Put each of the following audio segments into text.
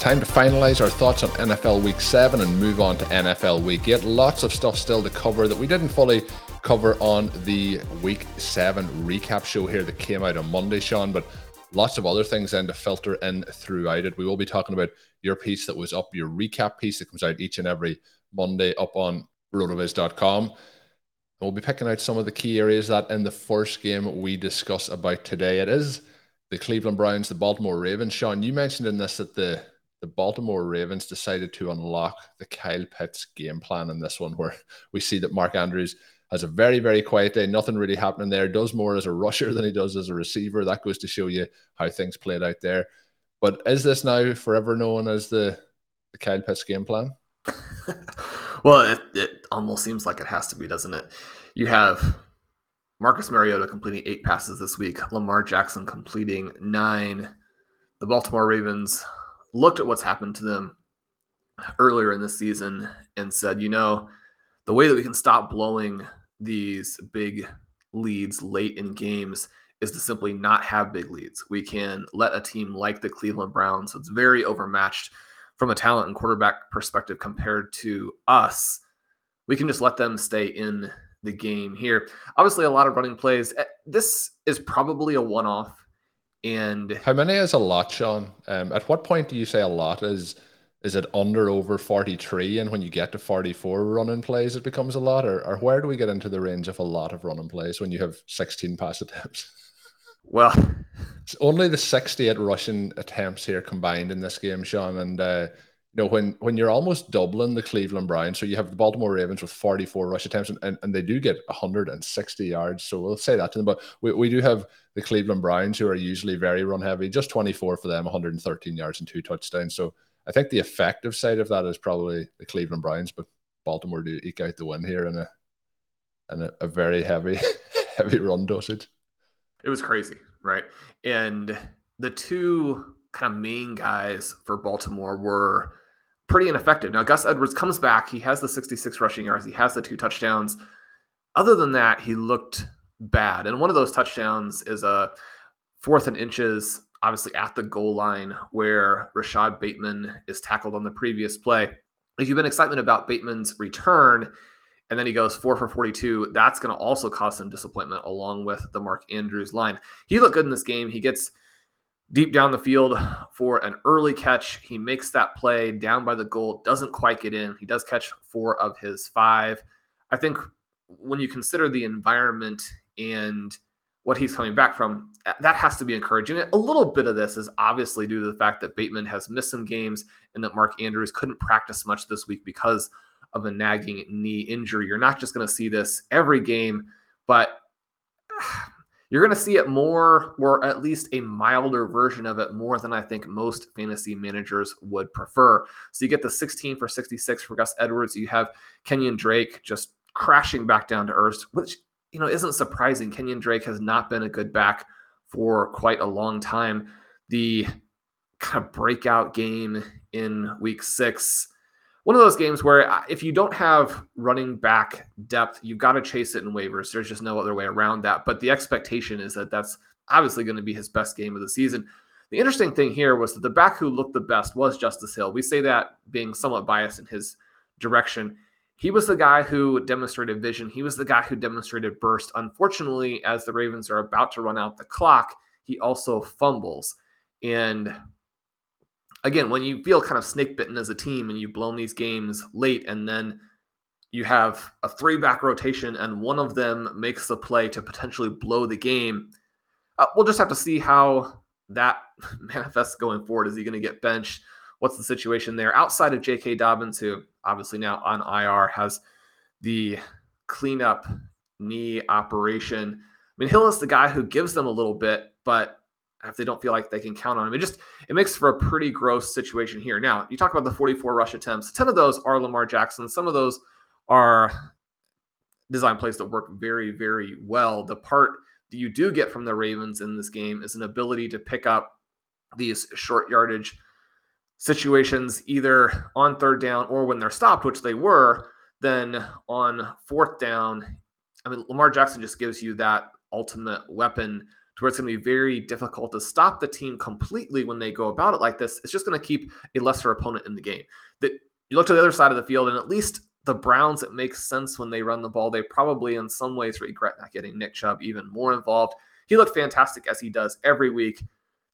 Time to finalize our thoughts on NFL Week 7 and move on to NFL Week 8. Lots of stuff still to cover that we didn't fully cover on the Week 7 recap show here that came out on Monday, Sean, but lots of other things then to filter in throughout it. We will be talking about your piece that was up, your recap piece that comes out each and every Monday up on rotoviz.com. We'll be picking out some of the key areas that in the first game we discuss about today. It is the Cleveland Browns, the Baltimore Ravens. Sean, you mentioned in this that the the Baltimore Ravens decided to unlock the Kyle Pitts game plan in this one, where we see that Mark Andrews has a very, very quiet day. Nothing really happening there. Does more as a rusher than he does as a receiver. That goes to show you how things played out there. But is this now forever known as the, the Kyle Pitts game plan? well, it, it almost seems like it has to be, doesn't it? You have Marcus Mariota completing eight passes this week, Lamar Jackson completing nine. The Baltimore Ravens looked at what's happened to them earlier in the season and said, you know, the way that we can stop blowing these big leads late in games is to simply not have big leads. We can let a team like the Cleveland Browns, it's very overmatched from a talent and quarterback perspective compared to us. We can just let them stay in the game here. Obviously, a lot of running plays. Eh, This is probably a one off. And How many is a lot, Sean? Um, at what point do you say a lot is is it under over 43 and when you get to 44 running plays it becomes a lot? Or, or where do we get into the range of a lot of running plays when you have 16 pass attempts? Well, it's only the 68 rushing attempts here combined in this game sean. And uh, you know when when you're almost doubling the cleveland browns so you have the baltimore ravens with 44 rush attempts and, and, and they do get 160 yards so we'll say that to them but we, we do have the cleveland browns who are usually very run heavy just 24 for them 113 yards and two touchdowns so I think the effective side of that is probably the Cleveland Browns, but Baltimore do eke out the win here in a in a, a very heavy heavy run dosage. it was crazy, right? And the two kind of main guys for Baltimore were pretty ineffective. Now, Gus Edwards comes back. He has the 66 rushing yards, he has the two touchdowns. Other than that, he looked bad. And one of those touchdowns is a fourth and inches, obviously at the goal line, where Rashod Bateman is tackled on the previous play. If you've been excitement about Bateman's return, and then he goes four for 42, that's going to also cause some disappointment along with the Mark Andrews line. He looked good in this game. He gets deep down the field for an early catch. He makes that play down by the goal, doesn't quite get in. He does catch four of his five. I think when you consider the environment and what he's coming back from, that has to be encouraging. A little bit of this is obviously due to the fact that Bateman has missed some games and that Mark Andrews couldn't practice much this week because of a nagging knee injury. You're not just going to see this every game, but you're going to see it more, or at least a milder version of it, more than I think most fantasy managers would prefer. So you get the 16 for 66 for Gus Edwards. You have Kenyon Drake just crashing back down to earth, which you know isn't surprising. Kenyon Drake has not been a good back for quite a long time. The kind of breakout game in week six one of those games where uh, if you don't have running back depth, you've got to chase it in waivers. There's just no other way around that. But the expectation is that that's obviously going to be his best game of the season. The interesting thing here was that the back who looked the best was Justice Hill. We say that being somewhat biased in his direction. He was the guy who demonstrated vision. He was the guy who demonstrated burst. Unfortunately, as the Ravens are about to run out the clock, he also fumbles. And again, when you feel kind of snake bitten as a team and you've blown these games late, and then you have a three back rotation and one of them makes the play to potentially blow the game, uh, we'll just have to see how that manifests going forward. Is he going to get benched? What's the situation there? Outside of J.K. Dobbins, who obviously now on IR has the cleanup knee operation. I mean, Hill is the guy who gives them a little bit, but if they don't feel like they can count on him. It just it makes for a pretty gross situation here. Now, you talk about the 44 rush attempts. 10 of those are Lamar Jackson. Some of those are design plays that work very, very well. The part that you do get from the Ravens in this game is an ability to pick up these short yardage situations either on third down or when they're stopped, which they were, then on fourth down. I mean, Lamar Jackson just gives you that ultimate weapon to where it's going to be very difficult to stop the team completely when they go about it like this. It's just going to keep a lesser opponent in the game. That you look to the other side of the field, and at least the Browns, it makes sense when they run the ball. They probably, in some ways, regret not getting Nick Chubb even more involved. He looked fantastic as he does every week.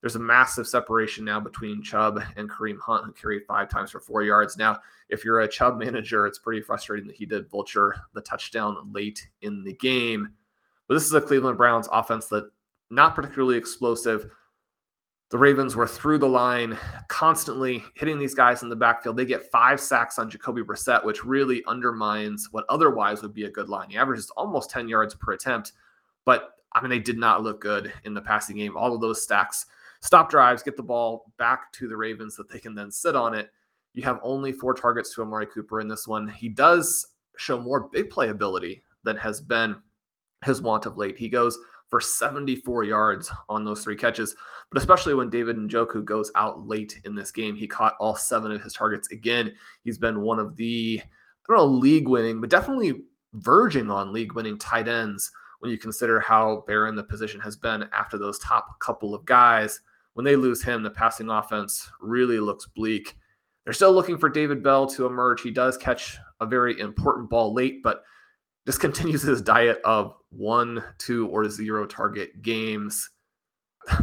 There's a massive separation now between Chubb and Kareem Hunt, who carried five times for four yards. Now, if you're a Chubb manager, it's pretty frustrating that he did vulture the touchdown late in the game. But this is a Cleveland Browns offense that not particularly explosive. The Ravens were through the line, constantly hitting these guys in the backfield. They get five sacks on Jacoby Brissett, which really undermines what otherwise would be a good line. He averages almost 10 yards per attempt, but I mean, they did not look good in the passing game. All of those stacks, stop drives, get the ball back to the Ravens that they can then sit on it. You have only four targets to Amari Cooper in this one. He does show more big play ability than has been his want of late. He goes for 74 yards on those three catches. But especially when David Njoku goes out late in this game, he caught all seven of his targets. Again, he's been one of the, I don't know, league winning, but definitely verging on league winning tight ends when you consider how barren the position has been after those top couple of guys. When they lose him, the passing offense really looks bleak. They're still looking for David Bell to emerge. He does catch a very important ball late, but just continues his diet of one, two, or zero target games.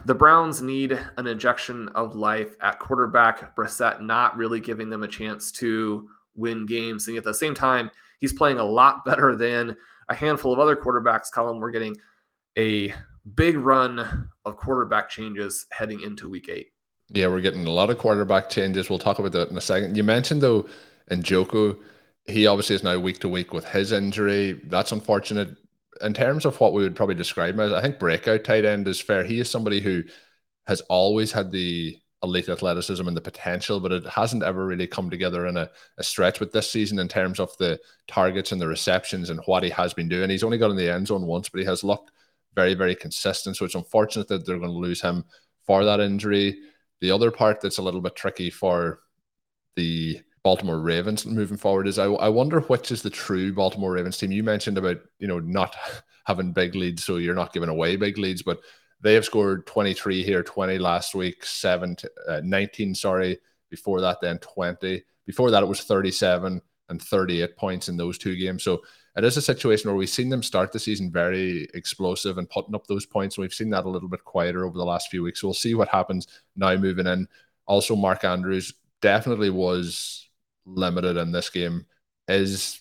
The Browns need an injection of life at quarterback. Brissett not really giving them a chance to win games. And at the same time, he's playing a lot better than a handful of other quarterbacks. Colin, we're getting a big run of quarterback changes heading into week eight. Yeah, we're getting a lot of quarterback changes. We'll talk about that in a second. You mentioned, though, Njoku he obviously is now week to week with his injury. That's unfortunate. In terms of what we would probably describe him as, I think breakout tight end is fair. He is somebody who has always had the elite athleticism and the potential, but it hasn't ever really come together in a, a, stretch with this season in terms of the targets and the receptions and what he has been doing. He's only got in the end zone once, but he has looked very, very consistent. So it's unfortunate that they're going to lose him for that injury. The other part that's a little bit tricky for the Baltimore Ravens moving forward is I, I wonder which is the true Baltimore Ravens team. You mentioned about you know not having big leads, so you're not giving away big leads, but they have scored 23 here, 20 last week, seven, uh, 19, sorry. Before that, then 20. Before that, it was 37 and 38 points in those two games. So it is a situation where we've seen them start the season very explosive and putting up those points. And we've seen that a little bit quieter over the last few weeks. So we'll see what happens now moving in. Also, Mark Andrews definitely was limited in this game is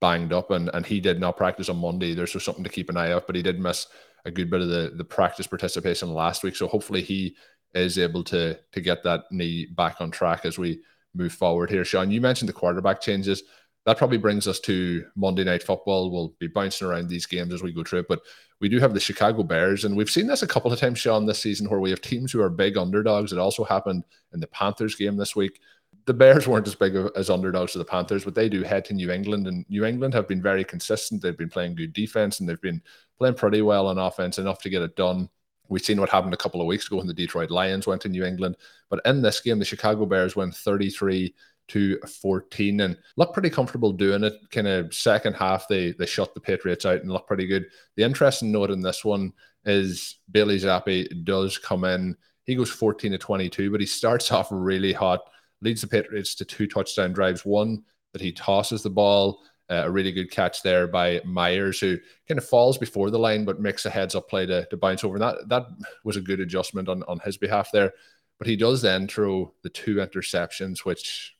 banged up and, and he did not practice on Monday There's So something to keep an eye out, but he did miss a good bit of the, the practice participation last week. So hopefully he is able to to get that knee back on track as we move forward here. Sean, you mentioned the quarterback changes. That probably brings us to Monday night football. We'll be bouncing around these games as we go through it, but we do have the Chicago Bears, and we've seen this a couple of times, Sean, this season, where we have teams who are big underdogs. It also happened in the Panthers game this week the Bears weren't as big as underdogs to the Panthers, but they do head to New England, and New England have been very consistent. They've been playing good defense, and they've been playing pretty well on offense, enough to get it done. We've seen what happened a couple of weeks ago when the Detroit Lions went to New England, but in this game, the Chicago Bears went 33 to 14 and looked pretty comfortable doing it. Kind of second half, they they shut the Patriots out and looked pretty good. The interesting note in this one is Bailey Zappe does come in. He goes 14 to 22, but he starts off really hot, leads the Patriots to two touchdown drives. One that he tosses the ball, uh, a really good catch there by Meyers, who kind of falls before the line but makes a heads up play to, to bounce over. And that that was a good adjustment on, on his behalf there. But he does then throw the two interceptions, which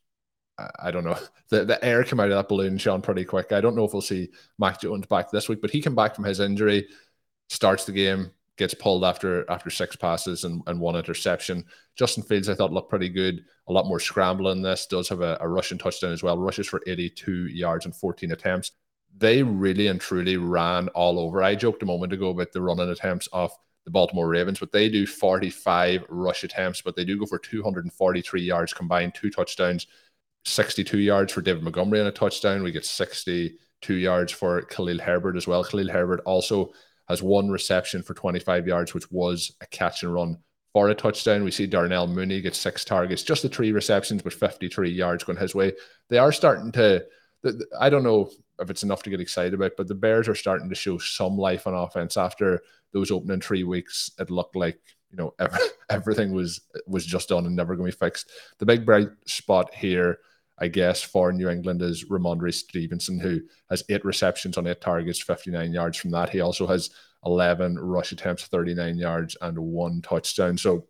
I don't know. The the air came out of that balloon, Sean, pretty quick. I don't know if we'll see Mac Jones back this week, but he came back from his injury, starts the game, gets pulled after after six passes and, and one interception. Justin Fields, I thought, looked pretty good. A lot more scrambling this. Does have a, a rushing touchdown as well. Rushes for 82 yards and 14 attempts. They really and truly ran all over. I joked a moment ago about the running attempts of the Baltimore Ravens, but they do 45 rush attempts, but they do go for 243 yards combined, two touchdowns, 62 yards for David Montgomery and a touchdown. We get 62 yards for Khalil Herbert as well. Khalil Herbert also has one reception for 25 yards, which was a catch and run for a touchdown. We see Darnell Mooney get six targets, just the three receptions, but 53 yards going his way. They are starting to, I don't know if it's enough to get excited about, but the Bears are starting to show some life on offense after those opening three weeks. It looked like you know every, everything was was just done and never going to be fixed. The big bright spot here I guess, for New England is Rhamondre Stevenson, who has eight receptions on eight targets, 59 yards from that. He also has 11 rush attempts, 39 yards, and one touchdown. So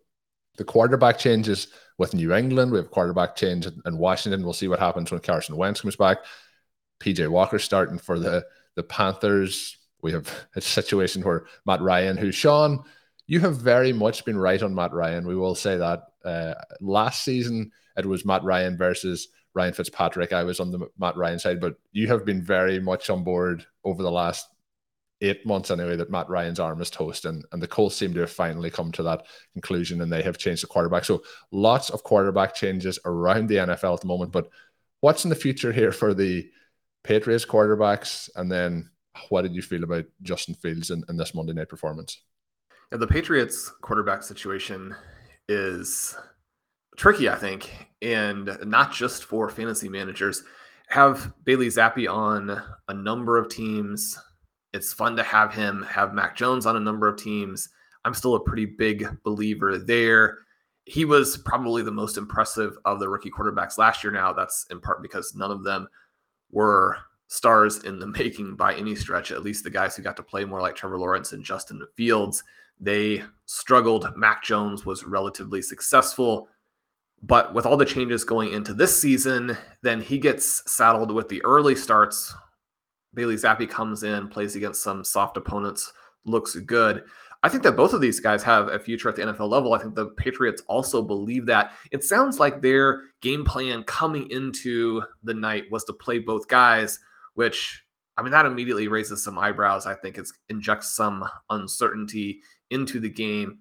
the quarterback changes with New England. We have quarterback change in Washington. We'll see what happens when Carson Wentz comes back. PJ Walker starting for the, the Panthers. We have a situation where Matt Ryan, who Shawn, you have very much been right on Matt Ryan. We will say that. Uh, last season, it was Matt Ryan versus Ryan Fitzpatrick. I was on the Matt Ryan side, but you have been very much on board over the last eight months anyway that Matt Ryan's arm is toast, and, and the Colts seem to have finally come to that conclusion, and they have changed the quarterback. So lots of quarterback changes around the NFL at the moment. But what's in the future here for the Patriots quarterbacks, and then what did you feel about Justin Fields in, in this Monday night performance? Yeah, the Patriots quarterback situation is tricky, I think, and not just for fantasy managers. Have Bailey Zappe on a number of teams. It's fun to have him have Mac Jones on a number of teams. I'm still a pretty big believer there. He was probably the most impressive of the rookie quarterbacks last year. Now, that's in part because none of them were stars in the making by any stretch, at least the guys who got to play more like Trevor Lawrence and Justin Fields. They struggled. Mac Jones was relatively successful. But with all the changes going into this season, then he gets saddled with the early starts. Bailey Zappe comes in, plays against some soft opponents, looks good. I think that both of these guys have a future at the NFL level. I think the Patriots also believe that. It sounds like their game plan coming into the night was to play both guys, which I mean that immediately raises some eyebrows. I think it injects some uncertainty into the game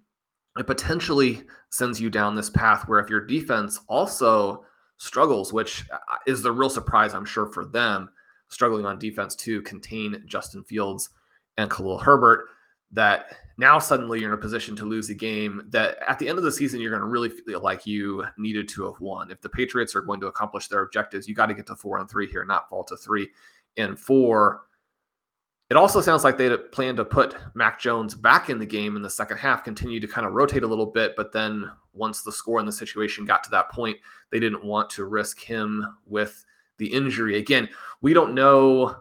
it potentially sends you down this path where if your defense also struggles, which uh, is the real surprise, I'm sure, for them, struggling on defense to contain Justin Fields and Khalil Herbert, that now suddenly you're in a position to lose a game that at the end of the season you're going to really feel like you needed to have won. If the Patriots are going to accomplish their objectives, you got to get to four and three here, not fall to three and four. It also sounds like they plan to put Mac Jones back in the game in the second half, continue to kind of rotate a little bit. But then once the score and the situation got to that point, they didn't want to risk him with the injury. Again, we don't know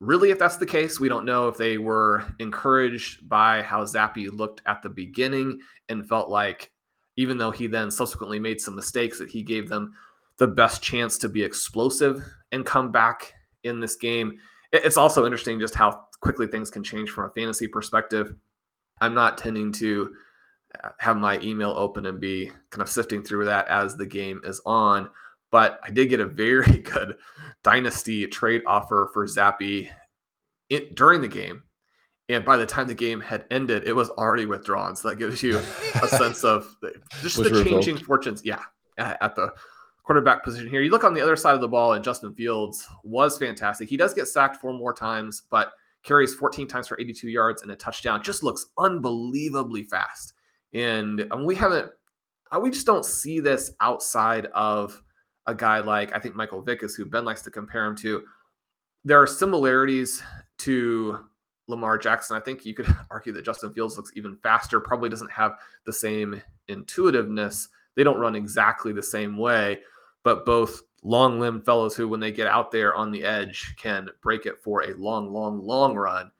really if that's the case. We don't know if they were encouraged by how Zappe looked at the beginning and felt like, even though he then subsequently made some mistakes, that he gave them the best chance to be explosive and come back in this game it's also interesting just how quickly things can change from a fantasy perspective. I'm not tending to uh, have my email open and be kind of sifting through that as the game is on. But I did get a very good dynasty trade offer for Zappe it, during the game. And by the time the game had ended, it was already withdrawn. So that gives you a sense of the, just the changing fortunes. Yeah, at the quarterback position here. You look on the other side of the ball, and Justin Fields was fantastic. He does get sacked four more times, but carries 14 times for 82 yards and a touchdown. Just looks unbelievably fast. And we haven't, uh, we just don't see this outside of a guy like I think Michael Vick is who Ben likes to compare him to. There are similarities to Lamar Jackson. I think you could argue that Justin Fields looks even faster, probably doesn't have the same intuitiveness. They don't run exactly the same way, but both long limbed fellows who, when they get out there on the edge, can break it for a long, long, long run.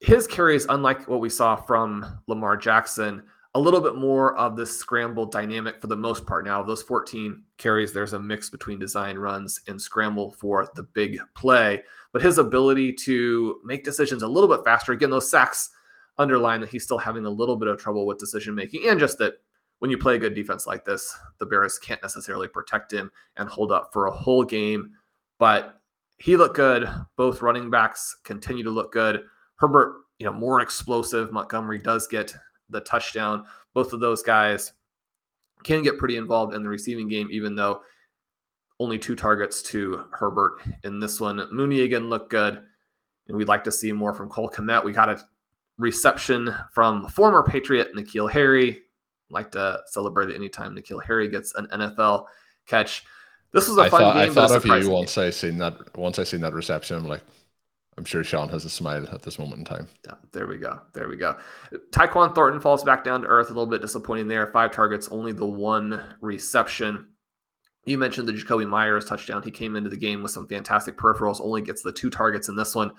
His carries, unlike what we saw from Lamar Jackson, a little bit more of the scramble dynamic for the most part. Now, of those 14 carries, there's a mix between design runs and scramble for the big play. But his ability to make decisions a little bit faster, again, those sacks underline that he's still having a little bit of trouble with decision making, and just that when you play a good defense like this, the Bears can't necessarily protect him and hold up for a whole game. But he looked good. Both running backs continue to look good. Herbert, you know, more explosive. Montgomery does get the touchdown. Both of those guys can get pretty involved in the receiving game, even though only two targets to Herbert in this one. Mooney again looked good, and we'd like to see more from Cole Kmet. We got a reception from former Patriot N'Keal Harry. Like to celebrate it anytime N'Keal Harry gets an NFL catch. This was a I fun thought, game. I thought of you once game. I seen that. Once I seen that reception, I'm like, I'm sure Sean has a smile at this moment in time. Yeah, there we go. There we go. Tyquan Thornton falls back down to earth. A little bit disappointing there. Five targets, only the one reception. You mentioned the Jakobi Meyers touchdown. He came into the game with some fantastic peripherals, only gets the two targets in this one.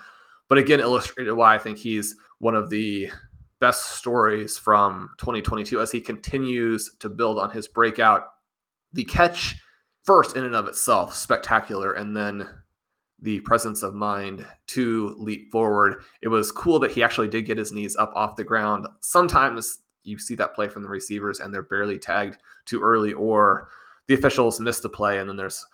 But again, illustrated why I think he's one of the best stories from 2022 as he continues to build on his breakout. The catch, first in and of itself, spectacular. And then the presence of mind to leap forward. It was cool that he actually did get his knees up off the ground. Sometimes you see that play from the receivers and they're barely tagged too early, or the officials miss the play, and then there's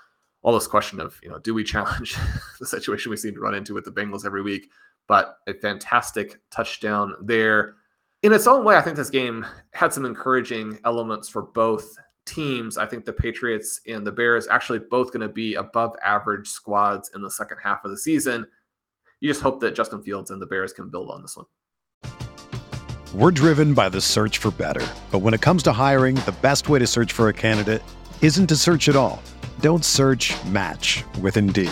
all this question of, you know, do we challenge the situation we seem to run into with the Bengals every week? But a fantastic touchdown there. In its own way, I think this game had some encouraging elements for both teams. I think the Patriots and the Bears actually both going to be above average squads in the second half of the season. You just hope that Justin Fields and the Bears can build on this one. We're driven by the search for better. But when it comes to hiring, the best way to search for a candidate isn't to search at all. Don't search match with Indeed.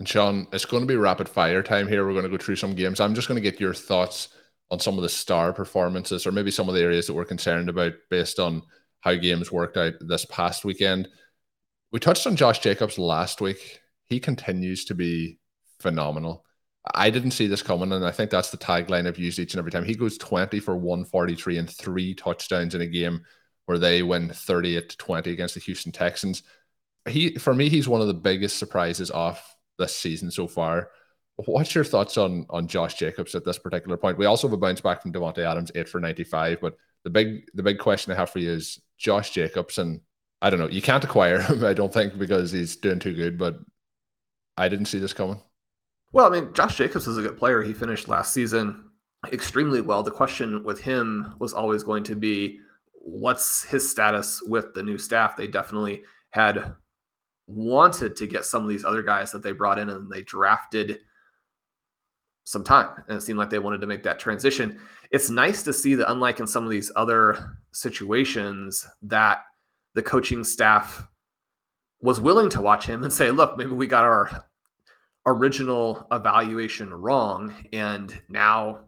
And Sean, it's going to be rapid fire time here. We're going to go through some games. I'm just going to get your thoughts on some of the star performances or maybe some of the areas that we're concerned about based on how games worked out this past weekend. We touched on Josh Jacobs last week. He continues to be phenomenal. I didn't see this coming, and I think that's the tagline I've used each and every time. He goes 20 for 143 and three touchdowns in a game where they win 38 to 20 against the Houston Texans. He for me, he's one of the biggest surprises off this season so far. What's your thoughts on on Josh Jacobs at this particular point? We also have a bounce back from Davante Adams, eight for ninety five. But the big the big question I have for you is Josh Jacobs, and I don't know. You can't acquire him, I don't think, because he's doing too good. But I didn't see this coming. Well, I mean, Josh Jacobs is a good player. He finished last season extremely well. The question with him was always going to be what's his status with the new staff? They definitely had wanted to get some of these other guys that they brought in and they drafted some time and it seemed like they wanted to make that transition. It's nice to see that unlike in some of these other situations that the coaching staff was willing to watch him and say, look, maybe we got our original evaluation wrong and now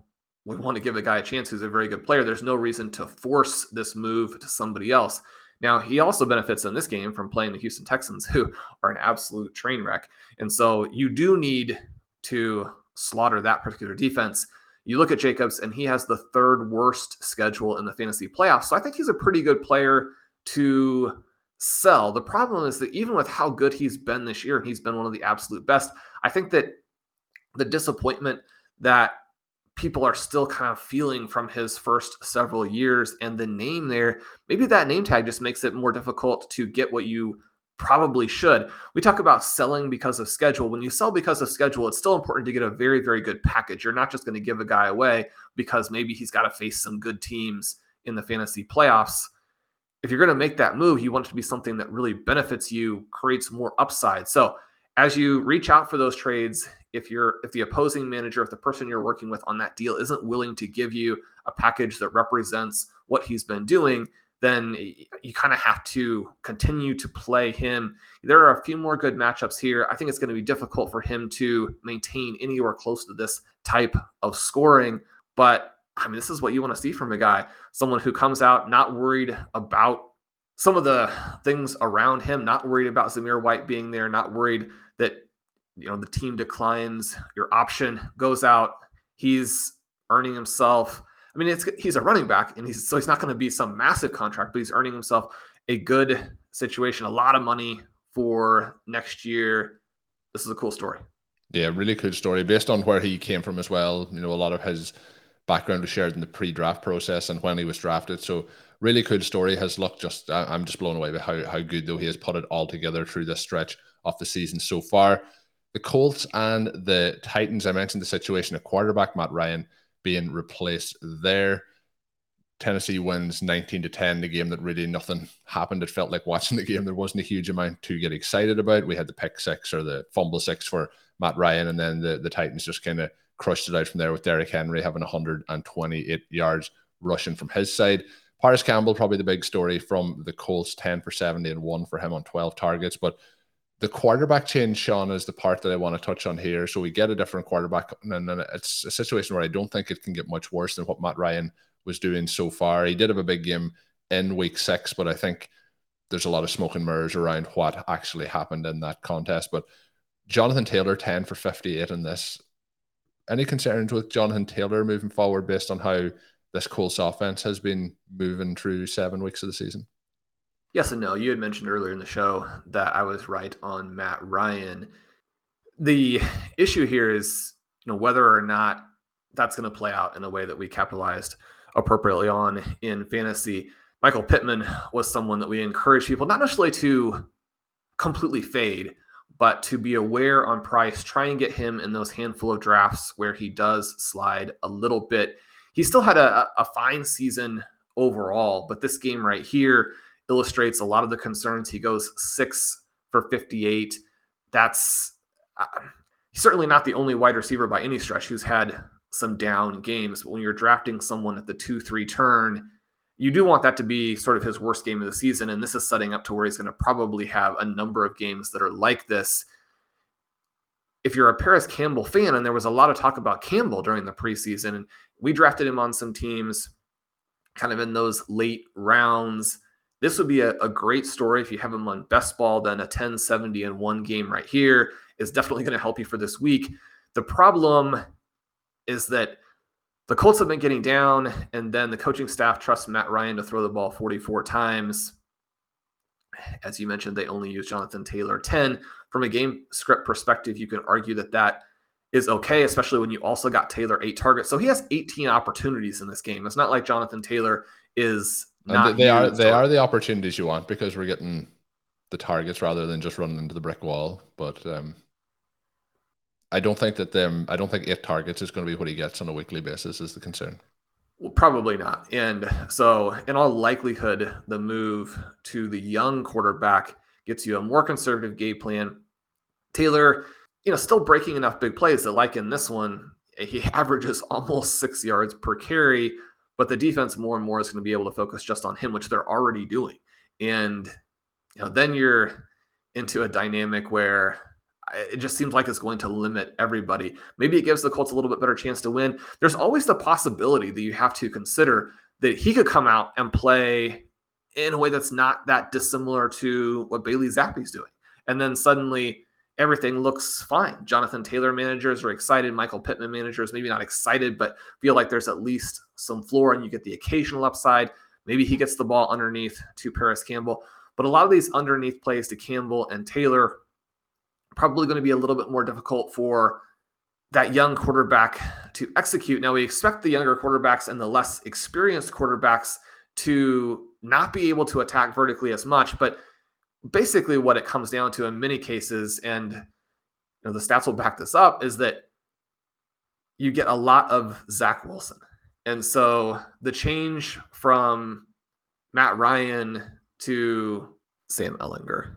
we want to give a guy a chance who's a very good player. There's no reason to force this move to somebody else. Now, he also benefits in this game from playing the Houston Texans, who are an absolute train wreck. And so you do need to slaughter that particular defense. You look at Jacobs, and he has the third worst schedule in the fantasy playoffs. So I think he's a pretty good player to sell. The problem is that even with how good he's been this year, and he's been one of the absolute best, I think that the disappointment that people are still kind of feeling from his first several years and the name there maybe that name tag just makes it more difficult to get what you probably should. We talk about selling because of schedule. When you sell because of schedule it's still important to get a very very good package. You're not just going to give a guy away because maybe he's got to face some good teams in the fantasy playoffs. If you're going to make that move you want it to be something that really benefits you creates more upside. So as you reach out for those trades if you're if the opposing manager if the person you're working with on that deal isn't willing to give you a package that represents what he's been doing then you kind of have to continue to play him. There are a few more good matchups here. I think it's going to be difficult for him to maintain anywhere close to this type of scoring but i mean this is what you want to see from a guy someone who comes out not worried about some of the things around him not worried about zamir white being there not worried that you know the team declines, your option goes out. He's earning himself. I mean, it's he's a running back, and he's so he's not going to be some massive contract, but he's earning himself a good situation, a lot of money for next year. This is a cool story. Yeah, really cool story based on where he came from as well. You know, a lot of his background was shared in the pre-draft process and when he was drafted. So really cool story. His luck just I'm just blown away by how how good though he has put it all together through this stretch of the season so far the Colts and the Titans, I mentioned the situation of quarterback, Matt Ryan being replaced there. Tennessee wins 19 to 10, the game that really nothing happened. It felt like watching the game. There wasn't a huge amount to get excited about. We had the pick six or the fumble six for Matt Ryan, and then the, the Titans just kind of crushed it out from there with Derrick Henry having 128 yards rushing from his side. Parris Campbell, probably the big story from the Colts, 10 for 70 and one for him on 12 targets. But the quarterback change, Sean, is the part that I want to touch on here. So we get a different quarterback, and then it's a situation where I don't think it can get much worse than what Matt Ryan was doing so far. He did have a big game in week six, but I think there's a lot of smoke and mirrors around what actually happened in that contest. But Jonathan Taylor, 10 for 58 in this. Any concerns with Jonathan Taylor moving forward based on how this Colts offense has been moving through seven weeks of the season? Yes and no. You had mentioned earlier in the show that I was right on Matt Ryan. The issue here is, you know, whether or not that's going to play out in a way that we capitalized appropriately on in fantasy. Michael Pittman was someone that we encourage people not necessarily to completely fade, but to be aware on price, try and get him in those handful of drafts where he does slide a little bit. He still had a, a fine season overall, but this game right here, illustrates a lot of the concerns. He goes six for 58. That's uh, certainly not the only wide receiver by any stretch who's had some down games. But when you're drafting someone at the 2 3 turn, you do want that to be sort of his worst game of the season. And this is setting up to where he's going to probably have a number of games that are like this. If you're a Parris Campbell fan, and there was a lot of talk about Campbell during the preseason, and we drafted him on some teams kind of in those late rounds this would be a, a great story if you have him on best ball. Then a 10 70 in one game right here is definitely going to help you for this week. The problem is that the Colts have been getting down, and then the coaching staff trusts Matt Ryan to throw the ball 44 times. As you mentioned, they only use Jonathan Taylor 10. From a game script perspective, you can argue that that is okay, especially when you also got Taylor eight targets. So he has 18 opportunities in this game. It's not like Jonathan Taylor is not they are they are the opportunities you want because we're getting the targets rather than just running into the brick wall. But um, I don't think that them. I don't think eight targets is going to be what he gets on a weekly basis. Is the concern? Well, probably not. And so, in all likelihood, the move to the young quarterback gets you a more conservative game plan. Taylor, you know, still breaking enough big plays that, like in this one, he averages almost six yards per carry, but the defense more and more is going to be able to focus just on him, which they're already doing. And you know, then you're into a dynamic where it just seems like it's going to limit everybody. Maybe it gives the Colts a little bit better chance to win. There's always the possibility that you have to consider that he could come out and play in a way that's not that dissimilar to what Bailey Zappe's doing. And then suddenly everything looks fine. Jonathan Taylor managers are excited. Michael Pittman managers, maybe not excited, but feel like there's at least some floor and you get the occasional upside. Maybe he gets the ball underneath to Parris Campbell. But a lot of these underneath plays to Campbell and Taylor probably going to be a little bit more difficult for that young quarterback to execute. Now, we expect the younger quarterbacks and the less experienced quarterbacks to not be able to attack vertically as much. But basically, what it comes down to in many cases, and you know, the stats will back this up, is that you get a lot of Zach Wilson. And so the change from Matt Ryan to Sam Ehlinger,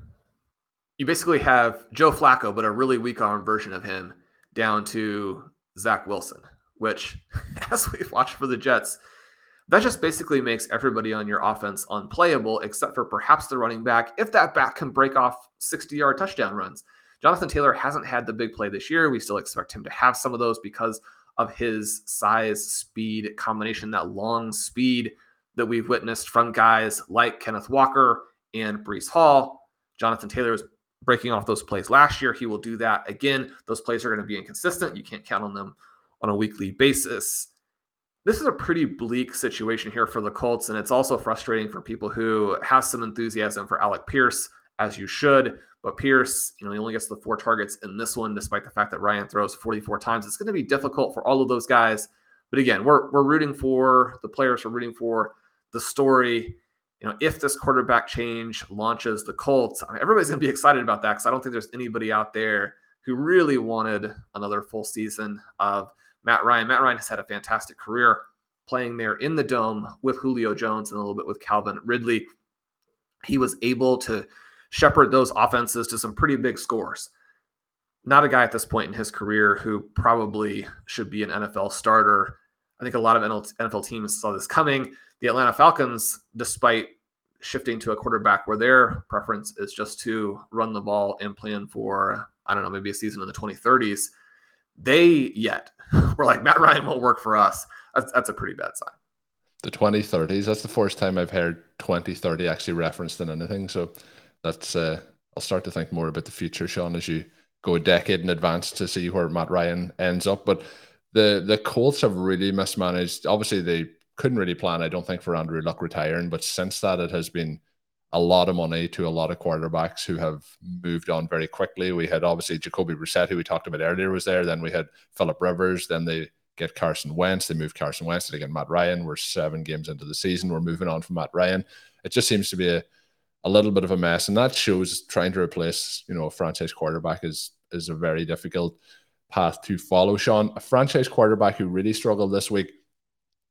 you basically have Joe Flacco, but a really weak arm version of him, down to Zach Wilson, which, as we've watched for the Jets, that just basically makes everybody on your offense unplayable, except for perhaps the running back, if that back can break off 60 yard touchdown runs. Jonathan Taylor hasn't had the big play this year. We still expect him to have some of those because of his size speed combination, that long speed that we've witnessed from guys like Kenneth Walker and Breece Hall. Jonathan Taylor is breaking off those plays last year. He will do that again. Those plays are going to be inconsistent. You can't count on them on a weekly basis. This is a pretty bleak situation here for the Colts, and it's also frustrating for people who have some enthusiasm for Alec Pierce, as you should. But Pierce, you know, he only gets the four targets in this one, despite the fact that Ryan throws 44 times. It's going to be difficult for all of those guys. But again, we're we're rooting for the players, we're rooting for the story you know, if this quarterback change launches the Colts, I mean, everybody's going to be excited about that because I don't think there's anybody out there who really wanted another full season of Matt Ryan. Matt Ryan has had a fantastic career playing there in the dome with Julio Jones and a little bit with Calvin Ridley. He was able to shepherd those offenses to some pretty big scores. Not a guy at this point in his career who probably should be an NFL starter. I think a lot of NFL teams saw this coming. The Atlanta Falcons, despite shifting to a quarterback where their preference is just to run the ball and plan for, I don't know, maybe a season in the 2030s, they yet were like, Matt Ryan won't work for us. That's, that's a pretty bad sign. The 2030s, that's the first time I've heard 2030 actually referenced in anything. So that's, uh, I'll start to think more about the future, Sean, as you go a decade in advance to see where Matt Ryan ends up. But the the Colts have really mismanaged. Obviously, they couldn't really plan, I don't think, for Andrew Luck retiring. But since that, it has been a lot of money to a lot of quarterbacks who have moved on very quickly. We had obviously Jacoby Brissett, who we talked about earlier, was there. Then we had Philip Rivers. Then they get Carson Wentz. They move Carson Wentz. They get Matt Ryan. We're seven games into the season. We're moving on from Matt Ryan. It just seems to be a, a little bit of a mess, and that shows trying to replace you know a franchise quarterback is is a very difficult path to follow. Sean, a franchise quarterback who really struggled this week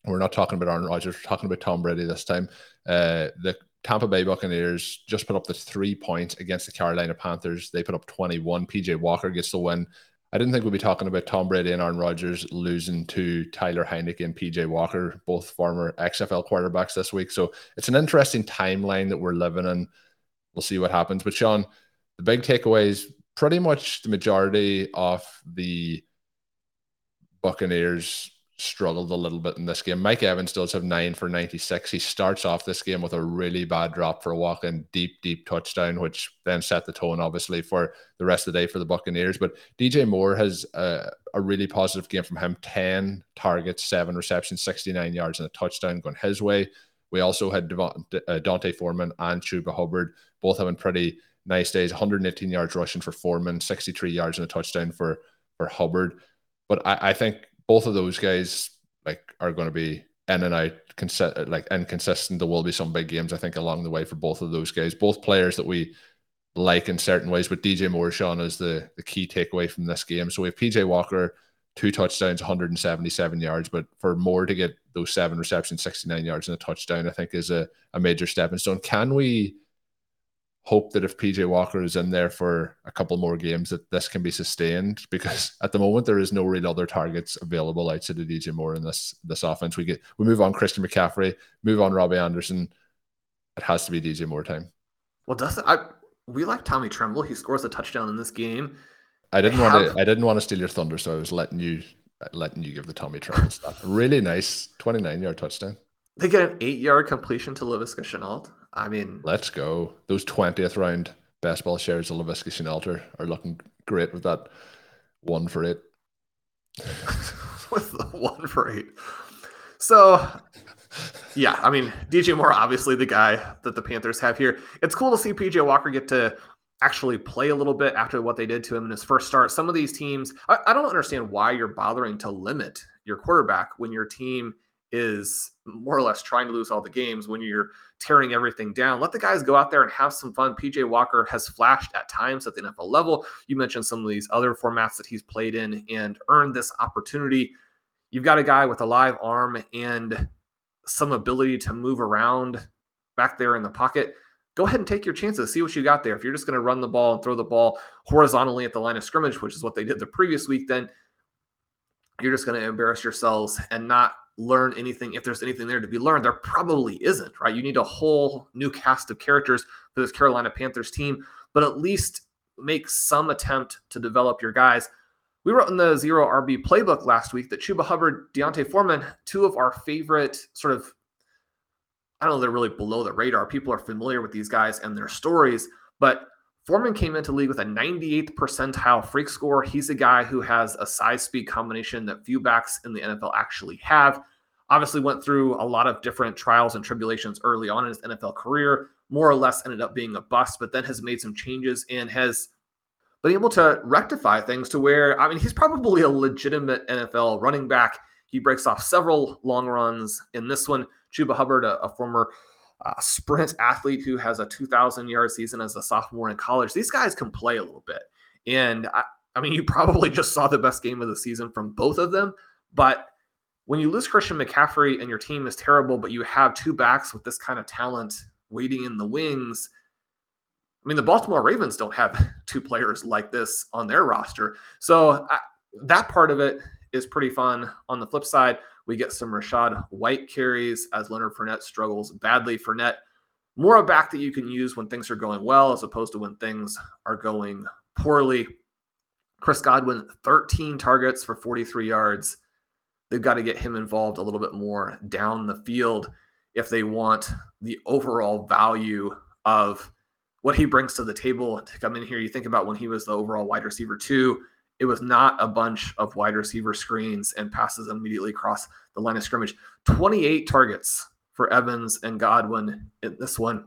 we're not talking about Aaron Rodgers. We're talking about Tom Brady this time. Uh, the Tampa Bay Buccaneers just put up the three points against the Carolina Panthers. They put up 21. PJ Walker gets the win. I didn't think we'd be talking about Tom Brady and Aaron Rodgers losing to Taylor Heinicke and PJ Walker, both former XFL quarterbacks this week. So it's an interesting timeline that we're living in. We'll see what happens. But Sean, the big takeaways pretty much the majority of the Buccaneers struggled a little bit in this game. Mike Evans does have nine for 96. He starts off this game with a really bad drop for a walk in deep, deep touchdown, which then set the tone, obviously, for the rest of the day for the Buccaneers. But DJ Moore has a, a really positive game from him 10 targets, seven receptions, 69 yards, and a touchdown going his way. We also had uh, D'Onta Foreman and Chuba Hubbard both having pretty nice days 118 yards rushing for Foreman, 63 yards and a touchdown for, for Hubbard. But I, I think both of those guys like are going to be in and out consi- like inconsistent. There will be some big games I think along the way for both of those guys. Both players that we like in certain ways, but DJ Moore, Shawn, is the the key takeaway from this game. So we have PJ Walker, two touchdowns, 177 yards, but for Moore to get those seven receptions, 69 yards and a touchdown, I think is a, a major stepping stone. Can we hope that if PJ Walker is in there for a couple more games, that this can be sustained because at the moment there is no real other targets available outside of DJ Moore in this this offense. We get we move on Christian McCaffrey, move on Robbie Anderson. It has to be DJ Moore time. Well, does I we like Tommy Tremble. He scores a touchdown in this game. I didn't want to I didn't want to steal your thunder, so I was letting you letting you give the Tommy Tremble stuff. Really nice 29 yard touchdown. They get an eight yard completion to Laviska Shenault. I mean, let's go. Those 20th round best ball shares of Laviska Shenault are, are looking great with that one for eight. with the one for eight. So, yeah, I mean, DJ Moore, obviously the guy that the Panthers have here. It's cool to see PJ Walker get to actually play a little bit after what they did to him in his first start. Some of these teams, I, I don't understand why you're bothering to limit your quarterback when your team is more or less trying to lose all the games when you're tearing everything down. Let the guys go out there and have some fun. PJ Walker has flashed at times at the NFL level. You mentioned some of these other formats that he's played in and earned this opportunity. You've got a guy with a live arm and some ability to move around back there in the pocket. Go ahead and take your chances. See what you got there. If you're just going to run the ball and throw the ball horizontally at the line of scrimmage, which is what they did the previous week, then you're just going to embarrass yourselves and not learn anything if there's anything there to be learned there probably isn't right? You need a whole new cast of characters for this carolina panthers team but at least make some attempt to develop your guys. We wrote in the zero rb playbook last week that chuba hubbard D'Onta Foreman two of our favorite sort of i don't know they're really below the radar. People are familiar with these guys and their stories but Foreman came into league with a 98th percentile freak score. He's a guy who has a size speed combination that few backs in the NFL actually have. Obviously, went through a lot of different trials and tribulations early on in his NFL career. More or less ended up being a bust, but then has made some changes and has been able to rectify things to where, I mean, he's probably a legitimate NFL running back. He breaks off several long runs in this one. Chuba Hubbard, a, a former uh, sprint athlete who has a 2,000 yard season as a sophomore in college. These guys can play a little bit. And I, I mean, you probably just saw the best game of the season from both of them. But when you lose Christian McCaffrey and your team is terrible, but you have two backs with this kind of talent waiting in the wings, I mean, the Baltimore Ravens don't have two players like this on their roster. So I, that part of it is pretty fun. On the flip side, we get some Rachaad White carries as Leonard Fournette struggles badly. Fournette, more a back that you can use when things are going well as opposed to when things are going poorly. Chris Godwin, 13 targets for 43 yards. They've got to get him involved a little bit more down the field if they want the overall value of what he brings to the table to come in here. You think about when he was the overall wide receiver two it was not a bunch of wide receiver screens and passes immediately across the line of scrimmage. 28 targets for Evans and Godwin in this one,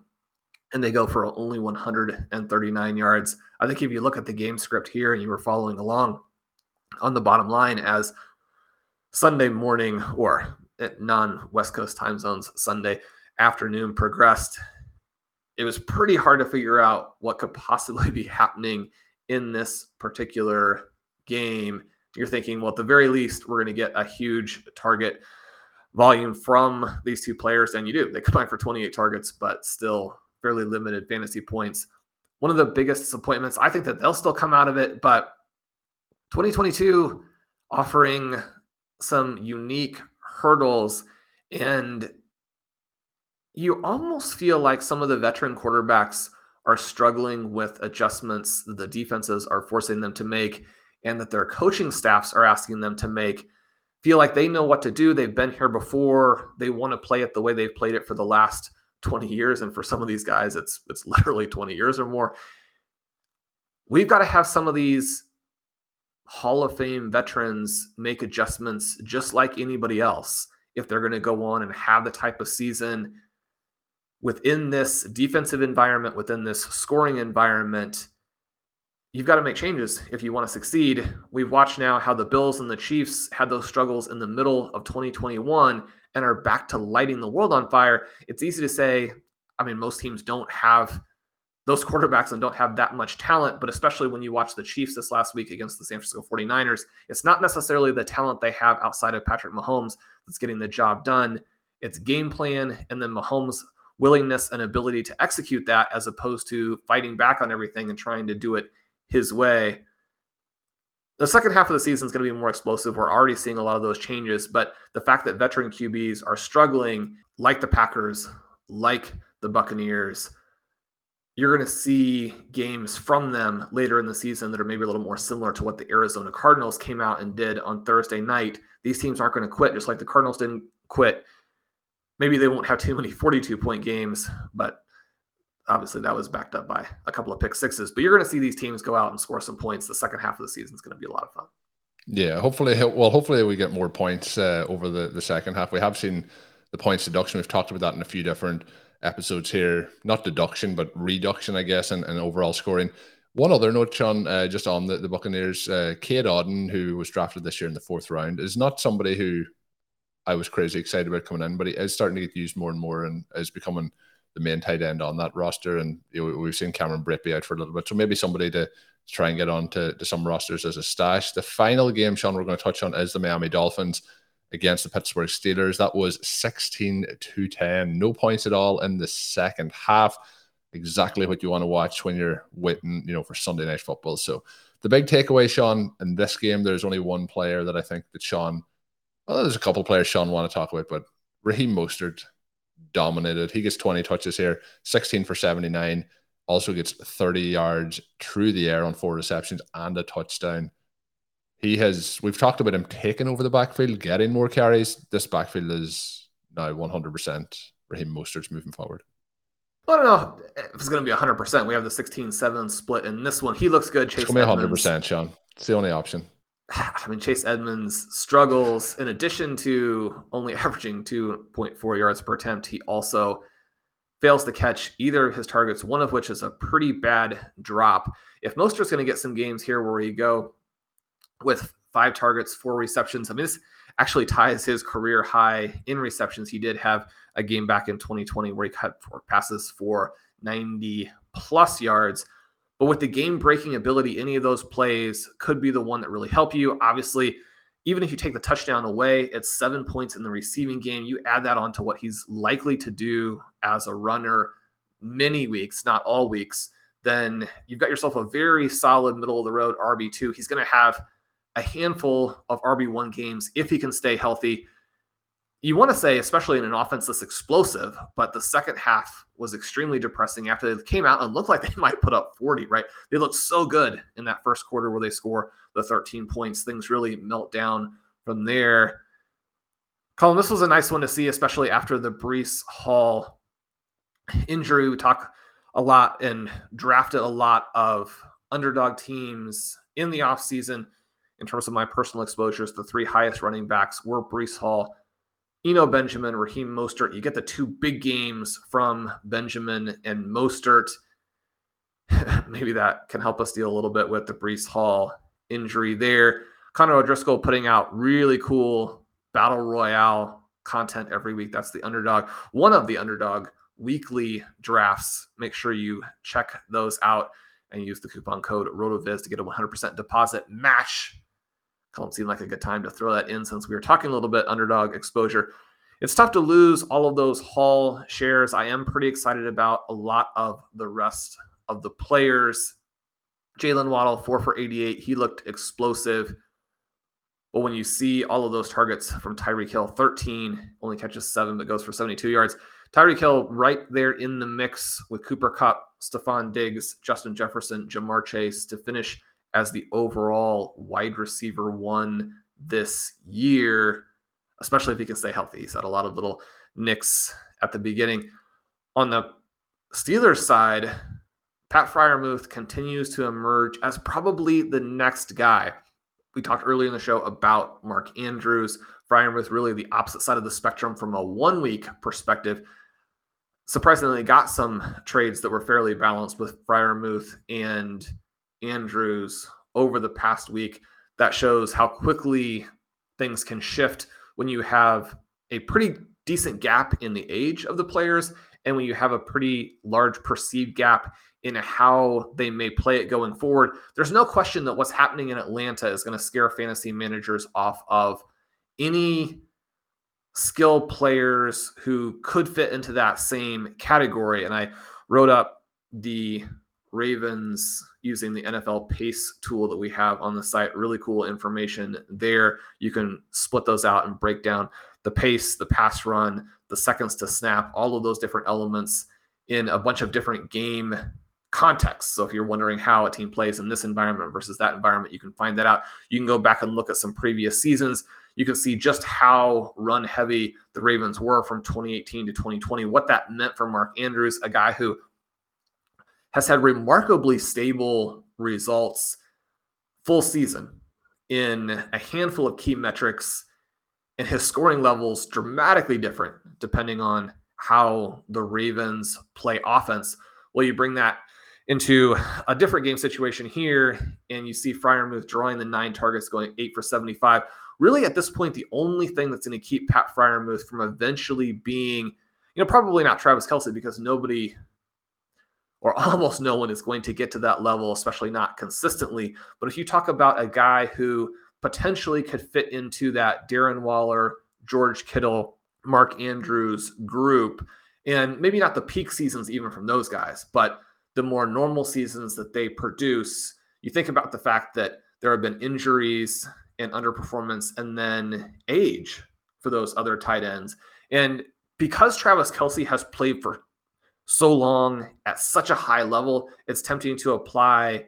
and they go for only 139 yards. I think if you look at the game script here and you were following along on the bottom line as Sunday morning or non West Coast time zones Sunday afternoon progressed, it was pretty hard to figure out what could possibly be happening in this particular game, you're thinking, well, at the very least, we're going to get a huge target volume from these two players. And you do. They combine for 28 targets, but still fairly limited fantasy points. One of the biggest disappointments, I think that they'll still come out of it, but 2022 offering some unique hurdles and you almost feel like some of the veteran quarterbacks are struggling with adjustments the defenses are forcing them to make and that their coaching staffs are asking them to make feel like they know what to do. They've been here before. They want to play it the way they've played it for the last 20 years. And for some of these guys, it's it's literally 20 years or more. We've got to have some of these Hall of Fame veterans make adjustments just like anybody else if they're going to go on and have the type of season within this defensive environment, within this scoring environment you've got to make changes if you want to succeed. We've watched now how the Bills and the Chiefs had those struggles in the middle of 2021 and are back to lighting the world on fire. It's easy to say, I mean, most teams don't have those quarterbacks and don't have that much talent, but especially when you watch the Chiefs this last week against the San Francisco 49ers, it's not necessarily the talent they have outside of Patrick Mahomes that's getting the job done. It's game plan, and then Mahomes willingness and ability to execute that as opposed to fighting back on everything and trying to do it his way. The second half of the season is going to be more explosive. We're already seeing a lot of those changes, but the fact that veteran QBs are struggling, like the Packers, like the Buccaneers, you're going to see games from them later in the season that are maybe a little more similar to what the Arizona Cardinals came out and did on Thursday night. These teams aren't going to quit, just like the Cardinals didn't quit. Maybe they won't have too many 42 point games, but obviously that was backed up by a couple of pick sixes. But you're going to see these teams go out and score some points. The second half of the season is going to be a lot of fun. Yeah, hopefully, well, hopefully we get more points uh, over the the second half. We have seen the points deduction. We've talked about that in a few different episodes here. Not deduction, but reduction, I guess, and, and overall scoring. One other note, Sean, uh, just on the, the Buccaneers, uh, Cade Otton, who was drafted this year in the fourth round, is not somebody who I was crazy excited about coming in, but he is starting to get used more and more and is becoming – the main tight end on that roster. And you know, we've seen Cameron Brate be out for a little bit. So maybe somebody to, to try and get on to, to some rosters as a stash. The final game, Sean, we're going to touch on is the Miami Dolphins against the Pittsburgh Steelers. That was 16 to 10. No points at all in the second half. Exactly what you want to watch when you're waiting, you know, for Sunday night football. So the big takeaway, Sean, in this game, there's only one player that I think that Sean, well, there's a couple players Sean want to talk about, but Raheem Mostert dominated. He gets 20 touches here, 16 for 79. Also gets 30 yards through the air on four receptions and a touchdown. He has, we've talked about him taking over the backfield, getting more carries. This backfield is now 100% Raheem Mostert's moving forward. I don't know if it's going to be 100%. We have the 16 7 split in this one. He looks good. Chase it's going to be 100%, Sean. It's the only option. I mean, Chase Edmonds struggles in addition to only averaging 2.4 yards per attempt. He also fails to catch either of his targets, one of which is a pretty bad drop. If Mostert's going to get some games here where he go with five targets, four receptions, I mean, this actually ties his career high in receptions. He did have a game back in 2020 where he cut four passes for 90 plus yards. But with the game breaking ability, any of those plays could be the one that really help you. Obviously, even if you take the touchdown away, it's seven points in the receiving game. You add that on to what he's likely to do as a runner many weeks, not all weeks, then you've got yourself a very solid middle of the road RB2. He's going to have a handful of RB1 games if he can stay healthy you want to say, especially in an offense that's explosive, but the second half was extremely depressing after they came out and looked like they might put up 40, right? They looked so good in that first quarter where they score the 13 points. Things really melt down from there. Colin, this was a nice one to see, especially after the Breece Hall injury. We talk a lot and drafted a lot of underdog teams in the offseason. In terms of my personal exposures, the three highest running backs were Breece Hall, Eno Benjamin, Raheem Mostert. You get the two big games from Benjamin and Mostert. Maybe that can help us deal a little bit with the Breece Hall injury there. Connor O'Driscoll putting out really cool battle royale content every week. That's the underdog, one of the underdog weekly drafts. Make sure you check those out and use the coupon code RotoViz to get a 100% deposit match don't seem like a good time to throw that in since we were talking a little bit underdog exposure. It's tough to lose all of those Hall shares. I am pretty excited about a lot of the rest of the players. Jaylen Waddle, four for 88. He looked explosive. But when you see all of those targets from Tyreek Hill, 13, only catches seven, but goes for 72 yards. Tyreek Hill right there in the mix with Cooper Kupp, Stefon Diggs, Justin Jefferson, Ja'Marr Chase to finish as the overall wide receiver one this year, especially if he can stay healthy. He's had a lot of little nicks at the beginning. On the Steelers side, Pat Freiermuth continues to emerge as probably the next guy. We talked earlier in the show about Mark Andrews. Freiermuth really the opposite side of the spectrum from a one week perspective. Surprisingly, got some trades that were fairly balanced with Freiermuth and Andrews over the past week that shows how quickly things can shift when you have a pretty decent gap in the age of the players and when you have a pretty large perceived gap in how they may play it going forward. There's no question that what's happening in Atlanta is going to scare fantasy managers off of any skill players who could fit into that same category. And I wrote up the Ravens using the NFL pace tool that we have on the site. Really cool information there. You can split those out and break down the pace, the pass run, the seconds to snap, all of those different elements in a bunch of different game contexts. So if you're wondering how a team plays in this environment versus that environment, you can find that out. You can go back and look at some previous seasons. You can see just how run heavy the Ravens were from 2018 to 2020, what that meant for Mark Andrews, a guy who has had remarkably stable results full season in a handful of key metrics and his scoring levels dramatically different depending on how the Ravens play offense. Well, you bring that into a different game situation here, and you see Freiermuth drawing the nine targets, going eight for 75. Really, at this point, the only thing that's going to keep Pat Freiermuth from eventually being, you know, probably not Travis Kelce because nobody or almost no one is going to get to that level, especially not consistently. But if you talk about a guy who potentially could fit into that Darren Waller, George Kittle, Mark Andrews group, and maybe not the peak seasons even from those guys, but the more normal seasons that they produce, you think about the fact that there have been injuries and underperformance and then age for those other tight ends. And because Travis Kelce has played for so long at such a high level, it's tempting to apply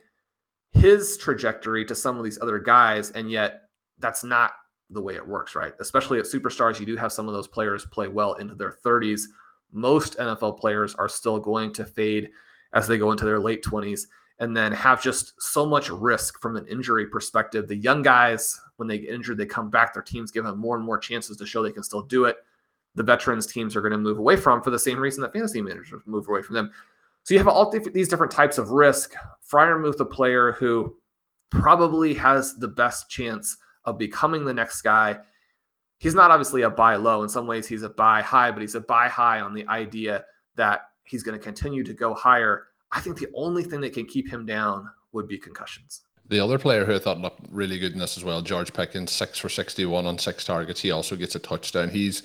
his trajectory to some of these other guys. And yet, that's not the way it works, right? Especially at superstars, you do have some of those players play well into their 30s. Most NFL players are still going to fade as they go into their late 20s and then have just so much risk from an injury perspective. The young guys, when they get injured, they come back, their teams give them more and more chances to show they can still do it the veterans teams are going to move away from for the same reason that fantasy managers move away from them. So you have all these different types of risk. Freiermuth, a player who probably has the best chance of becoming the next guy. He's not obviously a buy low. In some ways, he's a buy high, but he's a buy high on the idea that he's going to continue to go higher. I think the only thing that can keep him down would be concussions. The other player who I thought looked really good in this as well, George Pickens, six for 61 on six targets. He also gets a touchdown. He's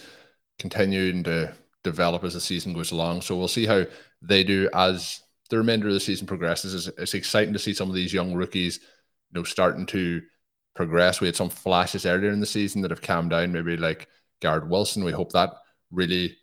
continuing to develop as the season goes along. So we'll see how they do as the remainder of the season progresses. It's, it's exciting to see some of these young rookies, you know, starting to progress. We had some flashes earlier in the season that have calmed down, maybe like Garrett Wilson. We hope that really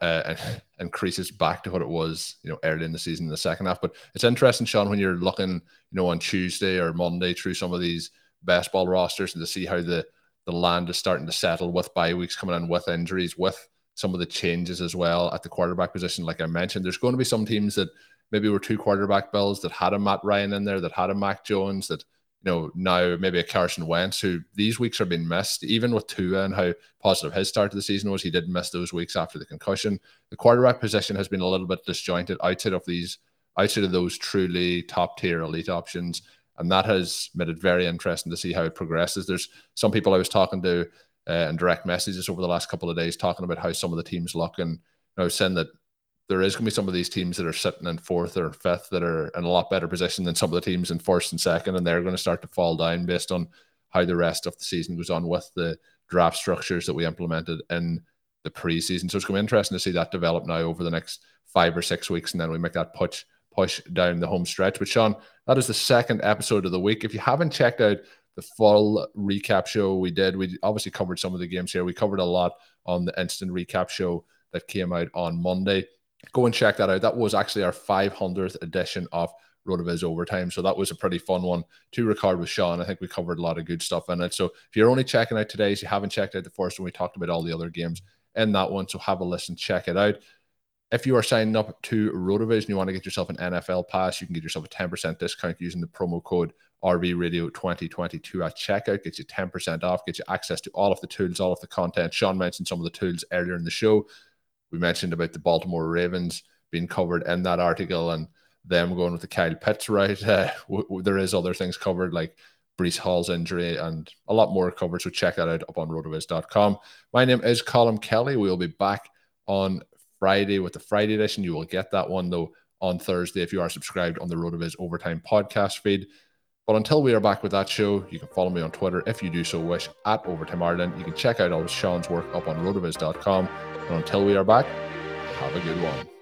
uh, increases back to what it was, you know, early in the season in the second half. But it's interesting, Sean, when you're looking, you know, on Tuesday or Monday through some of these best ball rosters and to see how the the land is starting to settle with bye weeks coming in, with injuries, with some of the changes as well at the quarterback position. Like I mentioned, there's going to be some teams that maybe were two quarterback bills that had a Matt Ryan in there, that had a Mac Jones, that you know now maybe a Carson Wentz, who these weeks are being missed. Even with Tua and how positive his start to the season was, he did miss those weeks after the concussion. The quarterback position has been a little bit disjointed outside of these, outside of those truly top tier elite options and that has made it very interesting to see how it progresses. There's some people I was talking to uh, in direct messages over the last couple of days talking about how some of the teams look, and I was saying that there is going to be some of these teams that are sitting in fourth or fifth that are in a lot better position than some of the teams in first and second, and they're going to start to fall down based on how the rest of the season goes on with the draft structures that we implemented in the preseason. So it's going to be interesting to see that develop now over the next five or six weeks, and then we make that push push down the home stretch. But Sean, that is the second episode of the week. If you haven't checked out the full recap show we did, we obviously covered some of the games here. We covered a lot on the instant recap show that came out on Monday. Go and check that out. That was actually our 500th edition of RotoViz Overtime. So that was a pretty fun one to record with Sean. I think we covered a lot of good stuff in it. So if you're only checking out today's, you haven't checked out the first one, we talked about all the other games in that one. So have a listen, check it out. If you are signing up to RotoViz and you want to get yourself an NFL pass, you can get yourself a 10% discount using the promo code RV Radio 2022 at checkout. Gets you 10% off, gets you access to all of the tools, all of the content. Sean mentioned some of the tools earlier in the show. We mentioned about the Baltimore Ravens being covered in that article and them going with the Kyle Pitts right. Uh, w- w- there is other things covered like Breece Hall's injury and a lot more covered. So check that out up on rotoviz.com. My name is Colin Kelly. We'll be back on Friday with the Friday edition. You will get that one though on Thursday if you are subscribed on the RotoViz Overtime podcast feed. But until we are back with that show, you can follow me on Twitter if you do so wish at Overtime Ireland. You can check out all of Sean's work up on rotoviz.com. And until we are back, have a good one.